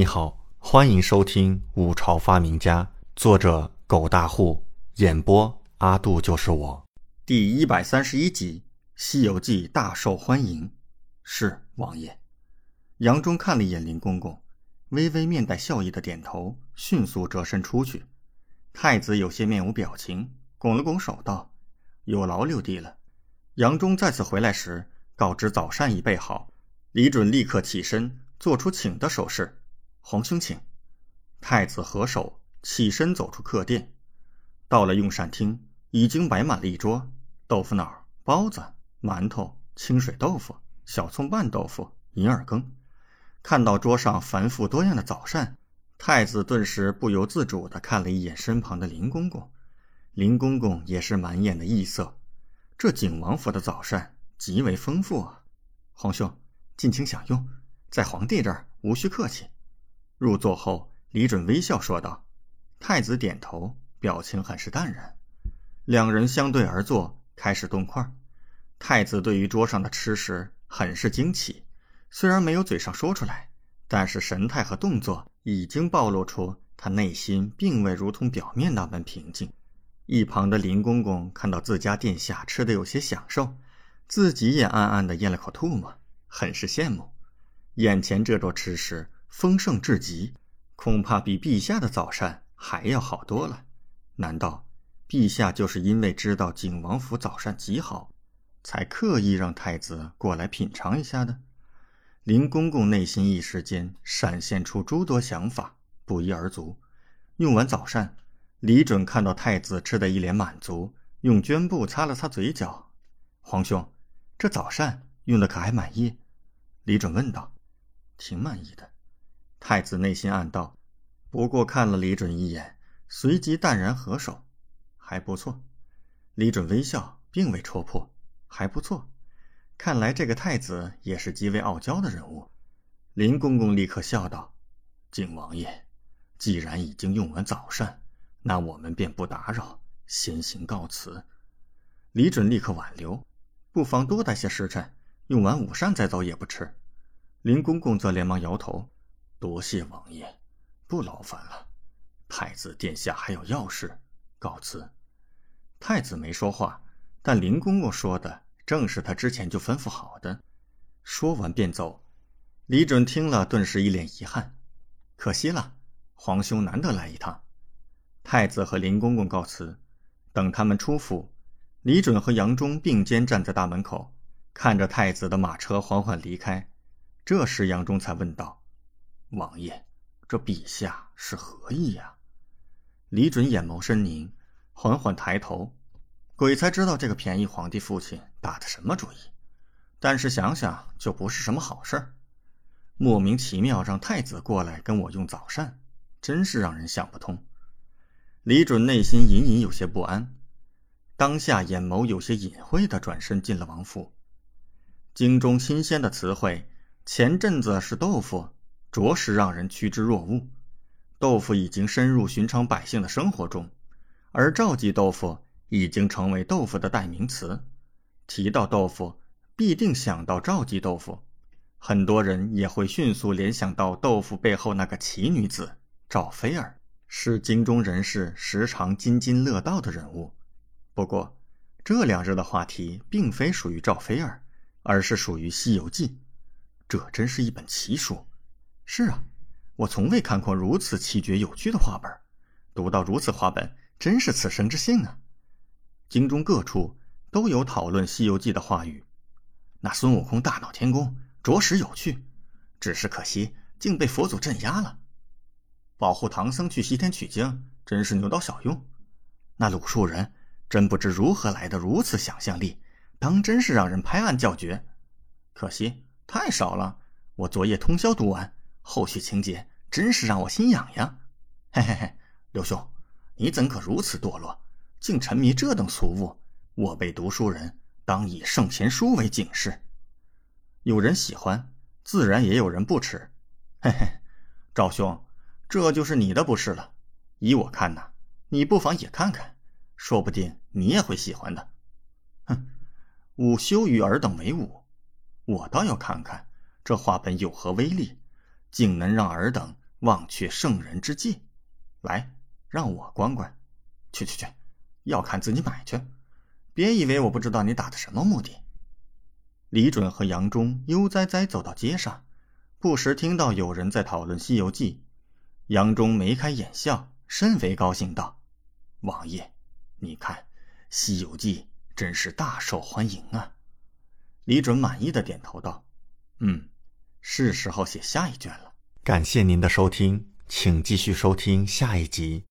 你好，欢迎收听《五朝发明家》，作者狗大户，演播阿杜就是我，第一百三十一集《西游记》大受欢迎。是王爷。杨忠看了一眼林公公，微微面带笑意的点头，迅速折身出去。太子有些面无表情，拱了拱手道：“有劳六弟了。”杨忠再次回来时，告知早膳已备好，李准立刻起身，做出请的手势。皇兄，请。太子合手，起身走出客店，到了用膳厅，已经摆满了一桌豆腐脑、包子、馒头、清水豆腐、小葱拌豆腐、银耳羹。看到桌上繁复多样的早膳，太子顿时不由自主地看了一眼身旁的林公公。林公公也是满眼的异色。这景王府的早膳极为丰富啊！皇兄，尽情享用，在皇帝这儿无需客气。入座后，李准微笑说道：“太子点头，表情很是淡然。两人相对而坐，开始动筷。太子对于桌上的吃食很是惊奇，虽然没有嘴上说出来，但是神态和动作已经暴露出他内心并未如同表面那般平静。一旁的林公公看到自家殿下吃的有些享受，自己也暗暗的咽了口唾沫，很是羡慕。眼前这桌吃食。丰盛至极，恐怕比陛下的早膳还要好多了。难道陛下就是因为知道景王府早膳极好，才刻意让太子过来品尝一下的？林公公内心一时间闪现出诸多想法，不一而足。用完早膳，李准看到太子吃得一脸满足，用绢布擦了擦嘴角。皇兄，这早膳用的可还满意？李准问道。挺满意的。太子内心暗道，不过看了李准一眼，随即淡然合手，还不错。李准微笑，并未戳破，还不错。看来这个太子也是极为傲娇的人物。林公公立刻笑道：“景王爷，既然已经用完早膳，那我们便不打扰，先行告辞。”李准立刻挽留：“不妨多待些时辰，用完午膳再走也不迟。”林公公则连忙摇头。多谢王爷，不劳烦了。太子殿下还有要事，告辞。太子没说话，但林公公说的正是他之前就吩咐好的。说完便走。李准听了，顿时一脸遗憾，可惜了，皇兄难得来一趟。太子和林公公告辞，等他们出府，李准和杨忠并肩站在大门口，看着太子的马车缓缓离开。这时，杨忠才问道。王爷，这陛下是何意呀？李准眼眸深凝，缓缓抬头。鬼才知道这个便宜皇帝父亲打的什么主意，但是想想就不是什么好事儿。莫名其妙让太子过来跟我用早膳，真是让人想不通。李准内心隐隐有些不安，当下眼眸有些隐晦的转身进了王府。京中新鲜的词汇，前阵子是豆腐。着实让人趋之若鹜。豆腐已经深入寻常百姓的生活中，而赵记豆腐已经成为豆腐的代名词。提到豆腐，必定想到赵记豆腐。很多人也会迅速联想到豆腐背后那个奇女子赵菲儿，是京中人士时常津津乐道的人物。不过，这两日的话题并非属于赵菲儿，而是属于《西游记》。这真是一本奇书。是啊，我从未看过如此奇绝有趣的画本，读到如此画本，真是此生之幸啊！京中各处都有讨论《西游记》的话语。那孙悟空大闹天宫，着实有趣，只是可惜竟被佛祖镇压了。保护唐僧去西天取经，真是牛刀小用。那鲁树人真不知如何来的如此想象力，当真是让人拍案叫绝。可惜太少了，我昨夜通宵读完。后续情节真是让我心痒痒，嘿嘿嘿，刘兄，你怎可如此堕落，竟沉迷这等俗物？我辈读书人当以圣贤书为警示。有人喜欢，自然也有人不吃。嘿嘿，赵兄，这就是你的不是了。依我看呐，你不妨也看看，说不定你也会喜欢的。哼，吾羞与尔等为伍，我倒要看看这画本有何威力。竟能让尔等忘却圣人之戒。来，让我管管。去去去，要看自己买去，别以为我不知道你打的什么目的。李准和杨忠悠哉哉走到街上，不时听到有人在讨论《西游记》。杨忠眉开眼笑，甚为高兴，道：“王爷，你看，《西游记》真是大受欢迎啊！”李准满意的点头道：“嗯，是时候写下一卷了。”感谢您的收听，请继续收听下一集。